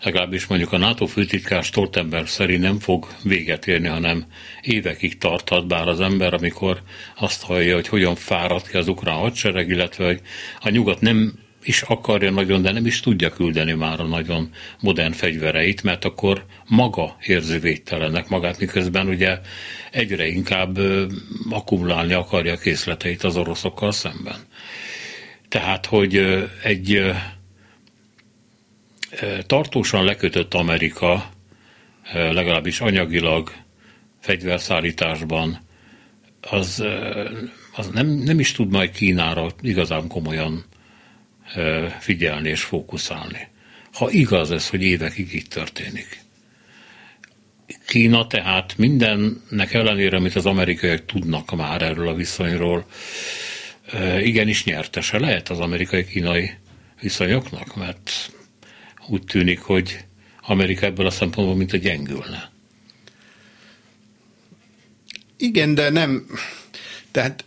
legalábbis mondjuk a NATO főtitkár Stoltenberg szerint nem fog véget érni, hanem évekig tarthat, bár az ember, amikor azt hallja, hogy hogyan fáradt ki az ukrán hadsereg, illetve hogy a nyugat nem is akarja nagyon, de nem is tudja küldeni már a nagyon modern fegyvereit, mert akkor maga érzi védtelennek magát, miközben ugye egyre inkább akkumulálni akarja a készleteit az oroszokkal szemben. Tehát, hogy egy tartósan lekötött Amerika, legalábbis anyagilag, fegyverszállításban, az, az nem, nem is tud majd Kínára igazán komolyan figyelni és fókuszálni. Ha igaz ez, hogy évekig így történik. Kína tehát mindennek ellenére, amit az amerikaiak tudnak már erről a viszonyról, igenis nyertese lehet az amerikai-kínai viszonyoknak, mert úgy tűnik, hogy Amerika ebből a szempontból mint a gyengülne. Igen, de nem, tehát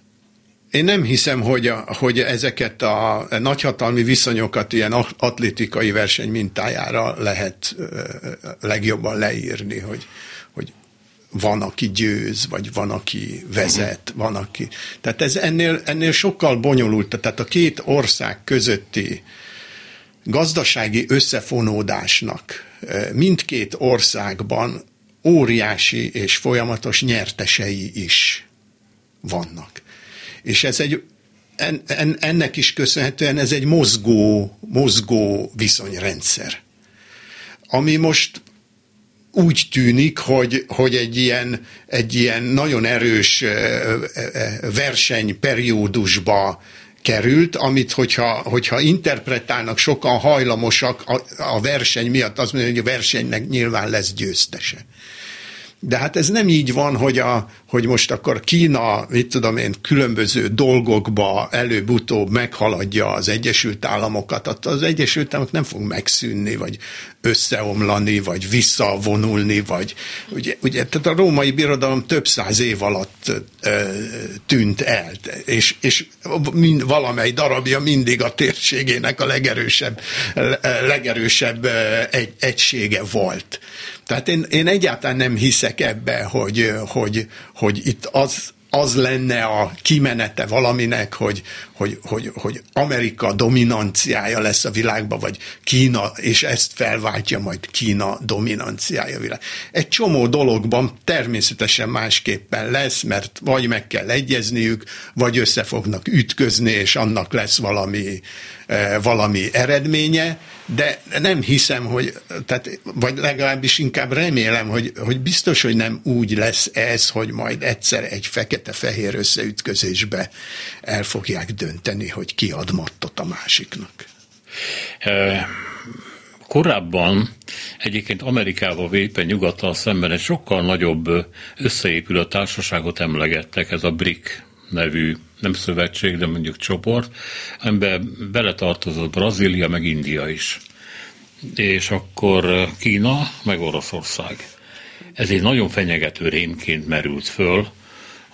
én nem hiszem, hogy, a, hogy ezeket a nagyhatalmi viszonyokat ilyen atlétikai verseny mintájára lehet legjobban leírni, hogy, hogy van, aki győz, vagy van, aki vezet, van, aki... Tehát ez ennél, ennél sokkal bonyolult, tehát a két ország közötti gazdasági összefonódásnak mindkét országban óriási és folyamatos nyertesei is vannak. És ez egy, en, en, ennek is köszönhetően ez egy mozgó, mozgó viszonyrendszer. Ami most úgy tűnik, hogy, hogy egy, ilyen, egy ilyen nagyon erős versenyperiódusba került, amit hogyha, hogyha interpretálnak sokan hajlamosak a, a verseny miatt, az mondja, hogy a versenynek nyilván lesz győztese. De hát ez nem így van, hogy, a, hogy most akkor Kína, mit tudom én, különböző dolgokba előbb-utóbb meghaladja az Egyesült Államokat. Az Egyesült Államok nem fog megszűnni, vagy összeomlani, vagy visszavonulni, vagy ugye, ugye tehát a római birodalom több száz év alatt ö, tűnt el, és, és mind, valamely darabja mindig a térségének a legerősebb, legerősebb egy, egysége volt. Tehát én, én egyáltalán nem hiszek ebbe, hogy, hogy, hogy itt az, az lenne a kimenete valaminek, hogy, hogy, hogy, hogy Amerika dominanciája lesz a világban, vagy Kína, és ezt felváltja majd Kína dominanciája a világ. Egy csomó dologban természetesen másképpen lesz, mert vagy meg kell egyezniük, vagy össze fognak ütközni, és annak lesz valami, valami eredménye, de nem hiszem, hogy, tehát, vagy legalábbis inkább remélem, hogy, hogy biztos, hogy nem úgy lesz ez, hogy majd egyszer egy fekete-fehér összeütközésbe el fogják dönteni, hogy ki ad mattot a másiknak. Korábban egyébként Amerikával éppen nyugattal szemben egy sokkal nagyobb összeépülő társaságot emlegettek, ez a BRIC nevű nem szövetség, de mondjuk csoport, amiben beletartozott Brazília, meg India is. És akkor Kína, meg Oroszország. Ez egy nagyon fenyegető rémként merült föl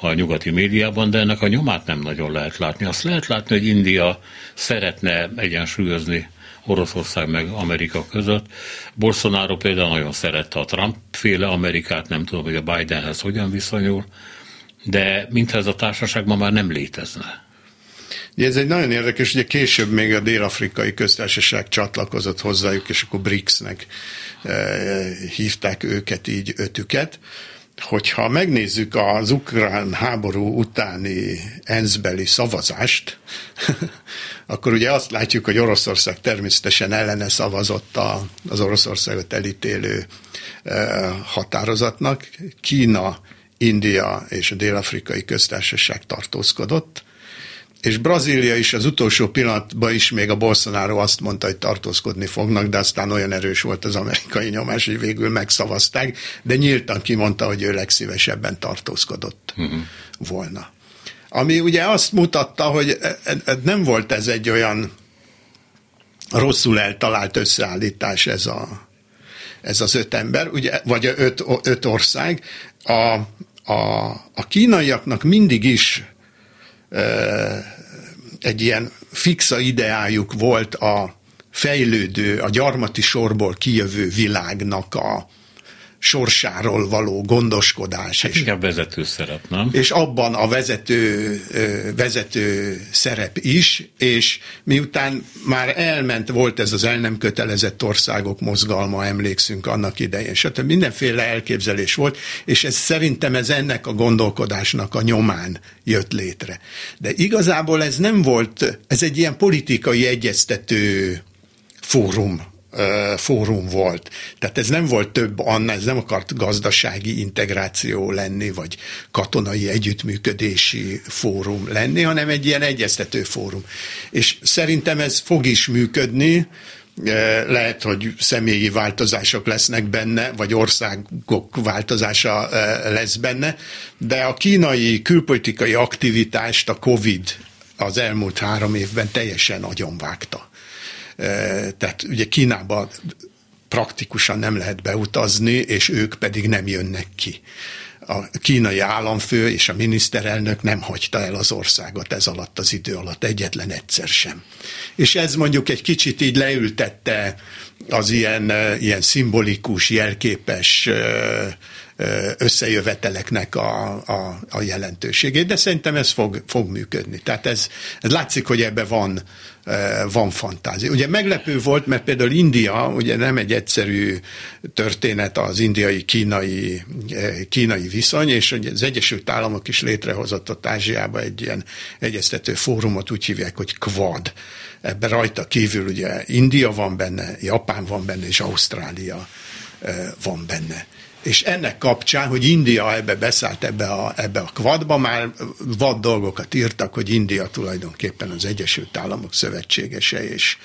a nyugati médiában, de ennek a nyomát nem nagyon lehet látni. Azt lehet látni, hogy India szeretne egyensúlyozni Oroszország meg Amerika között. Bolsonaro például nagyon szerette a Trump féle Amerikát, nem tudom, hogy a Bidenhez hogyan viszonyul, de mintha ez a társaság ma már nem létezne. Ugye ez egy nagyon érdekes, ugye később még a dél-afrikai köztársaság csatlakozott hozzájuk, és akkor BRICS-nek e, hívták őket így ötüket. Hogyha megnézzük az ukrán háború utáni ENSZ-beli szavazást, <laughs> akkor ugye azt látjuk, hogy Oroszország természetesen ellene szavazott az Oroszországot elítélő e, határozatnak. Kína India és a Dél-Afrikai Köztársaság tartózkodott, és Brazília is az utolsó pillanatban is még a Bolsonaro azt mondta, hogy tartózkodni fognak, de aztán olyan erős volt az amerikai nyomás, hogy végül megszavazták, de nyíltan kimondta, hogy ő legszívesebben tartózkodott uh-huh. volna. Ami ugye azt mutatta, hogy e, e, e, nem volt ez egy olyan rosszul eltalált összeállítás ez, a, ez az öt ember, ugye, vagy öt, öt ország. A, a, a kínaiaknak mindig is egy ilyen fixa ideájuk volt a fejlődő, a gyarmati sorból kijövő világnak a, sorsáról való gondoskodás. Hát és, inkább vezető szerep, nem? És abban a vezető, vezető szerep is, és miután már elment, volt ez az el nem kötelezett országok mozgalma, emlékszünk annak idején, stb. mindenféle elképzelés volt, és ez szerintem ez ennek a gondolkodásnak a nyomán jött létre. De igazából ez nem volt, ez egy ilyen politikai egyeztető fórum fórum volt. Tehát ez nem volt több annál, ez nem akart gazdasági integráció lenni, vagy katonai együttműködési fórum lenni, hanem egy ilyen egyeztető fórum. És szerintem ez fog is működni, lehet, hogy személyi változások lesznek benne, vagy országok változása lesz benne, de a kínai külpolitikai aktivitást a COVID az elmúlt három évben teljesen agyonvágta. Tehát ugye Kínába praktikusan nem lehet beutazni, és ők pedig nem jönnek ki a kínai államfő és a miniszterelnök nem hagyta el az országot ez alatt az idő alatt egyetlen egyszer sem. És ez mondjuk egy kicsit így leültette az ilyen, ilyen szimbolikus, jelképes összejöveteleknek a, a, a jelentőségét, de szerintem ez fog, fog működni. Tehát ez, ez látszik, hogy ebbe van, van fantázia. Ugye meglepő volt, mert például India, ugye nem egy egyszerű történet az indiai-kínai kínai viszony, és ugye az Egyesült Államok is létrehozott ott Ázsiába egy ilyen egyeztető fórumot, úgy hívják, hogy Quad. Ebben rajta kívül ugye India van benne, Japán van benne, és Ausztrália van benne és ennek kapcsán, hogy India ebbe beszállt ebbe a, ebbe a kvadba, már vad dolgokat írtak, hogy India tulajdonképpen az Egyesült Államok szövetségese, és,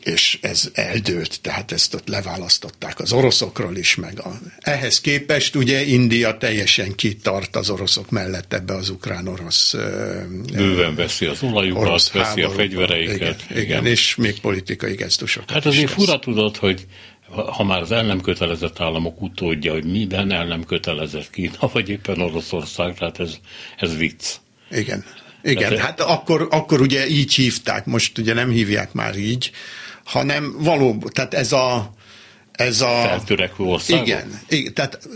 és ez eldőlt, tehát ezt ott leválasztották az oroszokról is, meg a, ehhez képest ugye India teljesen kitart az oroszok mellett ebbe az ukrán-orosz Bőven veszi az olajukat, veszi a fegyvereiket. Igen, igen, igen, és még politikai gesztusokat Hát azért fura tudod, hogy ha már az el nem kötelezett államok utódja, hogy minden el nem kötelezett Kína, vagy éppen Oroszország, tehát ez, ez vicc. Igen. Igen, tehát, hát akkor, akkor ugye így hívták, most ugye nem hívják már így, hanem valóban, tehát ez a, ez a... Feltörekvő országok? Igen, igen, tehát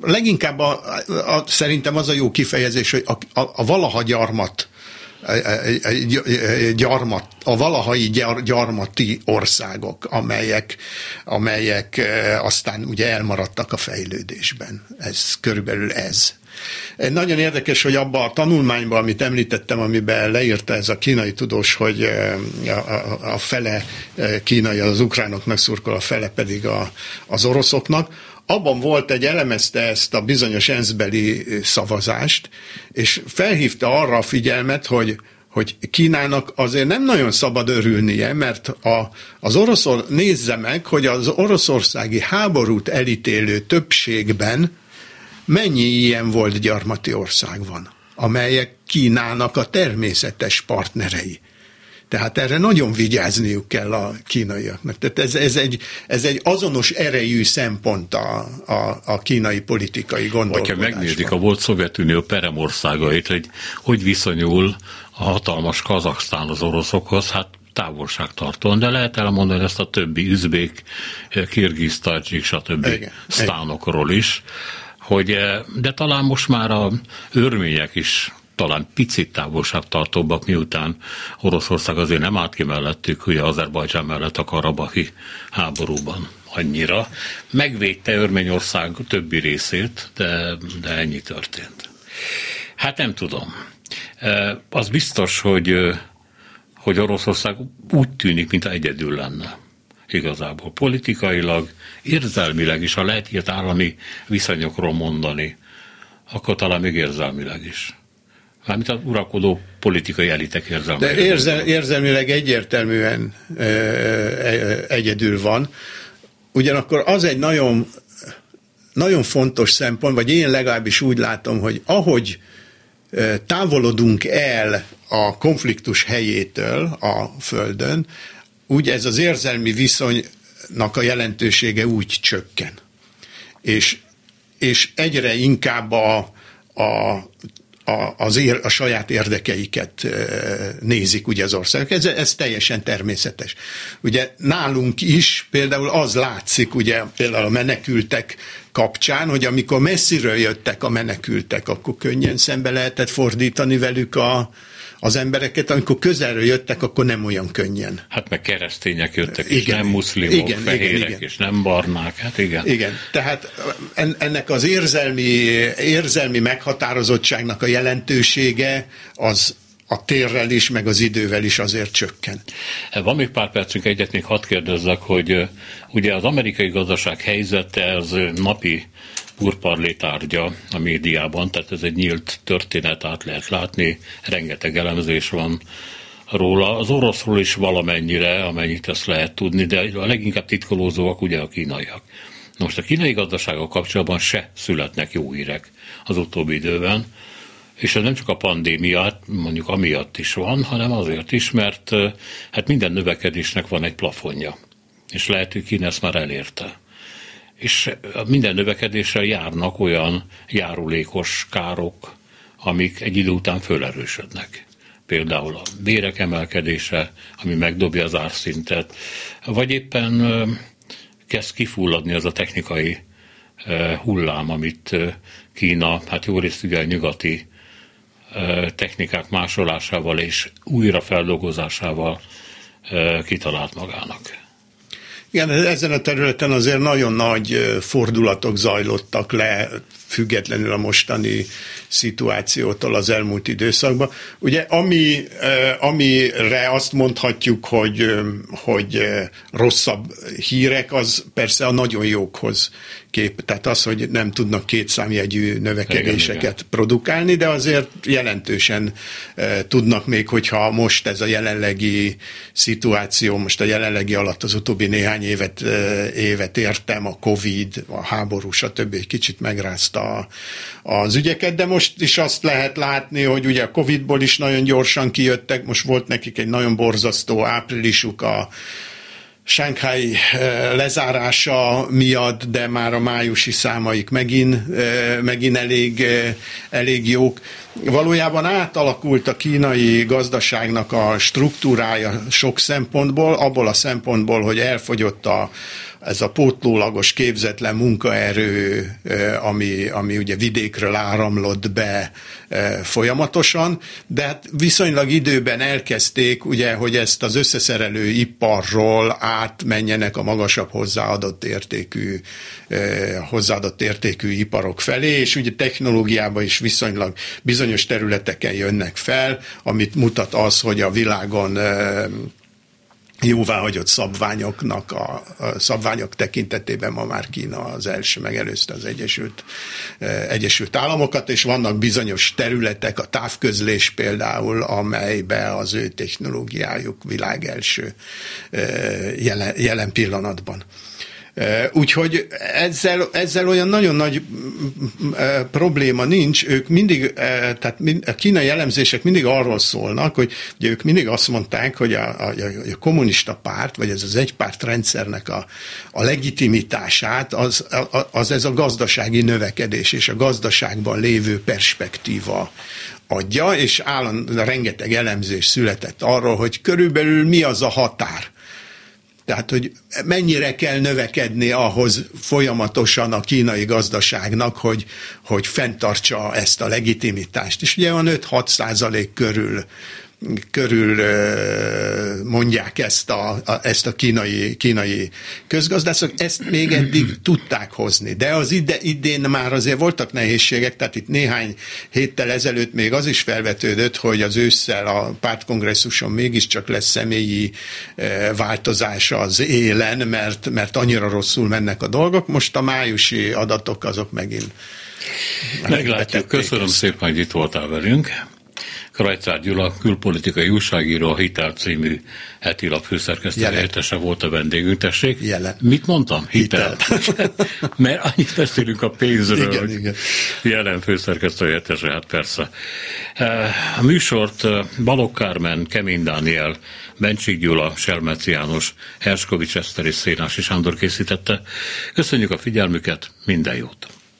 leginkább a, a, szerintem az a jó kifejezés, hogy a, a, a valaha gyarmat gyarmat, a valahai gyar, gyarmati országok, amelyek, amelyek eh, aztán ugye elmaradtak a fejlődésben. Ez körülbelül ez. Nagyon érdekes, hogy abban a tanulmányban, amit említettem, amiben leírta ez a kínai tudós, hogy eh, a, a fele eh, kínai az ukránoknak szurkol, a fele pedig a, az oroszoknak, abban volt egy elemezte ezt a bizonyos enszbeli szavazást, és felhívta arra a figyelmet, hogy hogy Kínának azért nem nagyon szabad örülnie, mert a, az oroszor, nézze meg, hogy az oroszországi háborút elítélő többségben mennyi ilyen volt gyarmati ország van, amelyek Kínának a természetes partnerei. Tehát erre nagyon vigyázniuk kell a kínaiaknak. Tehát ez, ez, egy, ez egy azonos erejű szempont a, a, a kínai politikai gondolkodásban. Ha megnézik a volt Szovjetunió peremországait, hogy hogy viszonyul a hatalmas Kazaksztán az oroszokhoz, hát távolságtartóan, de lehet elmondani ezt a többi üzbék, kirgiz, tajcsik, stb. Igen, sztánokról is, hogy, eh, de talán most már a örmények is talán picit távolságtartóbbak, miután Oroszország azért nem állt ki mellettük, ugye Azerbajdzsán mellett a karabahi háborúban annyira. Megvédte Örményország többi részét, de, de ennyi történt. Hát nem tudom. Az biztos, hogy, hogy Oroszország úgy tűnik, mint egyedül lenne igazából politikailag, érzelmileg is, ha lehet ilyet állami viszonyokról mondani, akkor talán még érzelmileg is. Mármint az uralkodó politikai elitek érzelme. De érzel, érzelmileg egyértelműen e, e, egyedül van. Ugyanakkor az egy nagyon, nagyon fontos szempont, vagy én legalábbis úgy látom, hogy ahogy távolodunk el a konfliktus helyétől a Földön, úgy ez az érzelmi viszonynak a jelentősége úgy csökken. És, és egyre inkább a, a a, az ér, a saját érdekeiket nézik ugye az országok. Ez, ez teljesen természetes. Ugye nálunk is például az látszik, ugye például a menekültek kapcsán, hogy amikor messziről jöttek a menekültek, akkor könnyen szembe lehetett fordítani velük a, az embereket, amikor közelről jöttek, akkor nem olyan könnyen. Hát meg keresztények jöttek, igen, és nem muszlimok, igen, fehérek, igen, igen. és nem barnák, hát igen. Igen, tehát ennek az érzelmi, érzelmi meghatározottságnak a jelentősége az a térrel is, meg az idővel is azért csökken. Van még pár percünk, egyet még hadd kérdezzek, hogy ugye az amerikai gazdaság helyzete az napi purparlé tárgya a médiában, tehát ez egy nyílt történet, át lehet látni, rengeteg elemzés van róla. Az oroszról is valamennyire, amennyit ezt lehet tudni, de a leginkább titkolózóak ugye a kínaiak. most a kínai gazdasággal kapcsolatban se születnek jó hírek az utóbbi időben, és ez nem csak a pandémiát, mondjuk amiatt is van, hanem azért is, mert hát minden növekedésnek van egy plafonja. És lehet, hogy Kína ezt már elérte. És minden növekedéssel járnak olyan járulékos károk, amik egy idő után fölerősödnek. Például a bérek emelkedése, ami megdobja az árszintet, vagy éppen kezd kifulladni az a technikai hullám, amit Kína, hát jó részt ugye a nyugati technikák másolásával és újrafeldolgozásával kitalált magának. Igen, ezen a területen azért nagyon nagy fordulatok zajlottak le, függetlenül a mostani szituációtól az elmúlt időszakban. Ugye ami, amire azt mondhatjuk, hogy, hogy rosszabb hírek, az persze a nagyon jókhoz kép, tehát az, hogy nem tudnak kétszámjegyű növekedéseket igen, igen. produkálni, de azért jelentősen tudnak még, hogyha most ez a jelenlegi szituáció, most a jelenlegi alatt az utóbbi néhány évet, évet értem, a Covid, a háború, stb. egy kicsit megrázta az ügyeket, de most is azt lehet látni, hogy ugye a Covidból is nagyon gyorsan kijöttek, most volt nekik egy nagyon borzasztó áprilisuk a Shanghai eh, lezárása miatt, de már a májusi számaik megint, eh, megint elég, eh, elég jók. Valójában átalakult a kínai gazdaságnak a struktúrája sok szempontból, abból a szempontból, hogy elfogyott a, ez a pótlólagos képzetlen munkaerő, ami, ami ugye vidékről áramlott be folyamatosan, de hát viszonylag időben elkezdték, ugye, hogy ezt az összeszerelő iparról átmenjenek a magasabb hozzáadott értékű, hozzáadott értékű iparok felé, és ugye technológiában is viszonylag bizonyos területeken jönnek fel, amit mutat az, hogy a világon jóváhagyott szabványoknak a, a szabványok tekintetében ma már Kína az első, megelőzte az Egyesült, eh, Egyesült Államokat, és vannak bizonyos területek, a távközlés például, amelybe az ő technológiájuk világ első eh, jelen, jelen pillanatban. Úgyhogy ezzel, ezzel olyan nagyon nagy probléma nincs. Ők mindig, tehát a kínai elemzések mindig arról szólnak, hogy ugye ők mindig azt mondták, hogy a, a, a kommunista párt, vagy ez az egypárt rendszernek a, a legitimitását, az, az ez a gazdasági növekedés és a gazdaságban lévő perspektíva adja, és állandóan rengeteg elemzés született arról, hogy körülbelül mi az a határ, tehát, hogy mennyire kell növekedni ahhoz folyamatosan a kínai gazdaságnak, hogy, hogy fenntartsa ezt a legitimitást. És ugye van 5-6 százalék körül körül mondják ezt a, a, ezt a kínai, kínai közgazdászok, ezt még eddig tudták hozni. De az ide, idén már azért voltak nehézségek, tehát itt néhány héttel ezelőtt még az is felvetődött, hogy az ősszel a pártkongresszuson mégiscsak lesz személyi változás az élen, mert, mert annyira rosszul mennek a dolgok. Most a májusi adatok azok megint Meglátjuk. Köszönöm szépen, hogy itt voltál velünk. Krajcár Gyula, külpolitikai újságíró, a Hitel című heti lap főszerkesztő helyettese volt a vendégünk, tessék. Jelen. Mit mondtam? Hitel. Hitel. <laughs> Mert annyit beszélünk a pénzről, igen, igen. jelen főszerkesztő helyettese, hát persze. Eh, a műsort eh, Balogh Kármen, Kemény Dániel, Bencsik Gyula, Selmeci János, Herskovics Eszter és Szénási Sándor készítette. Köszönjük a figyelmüket, minden jót!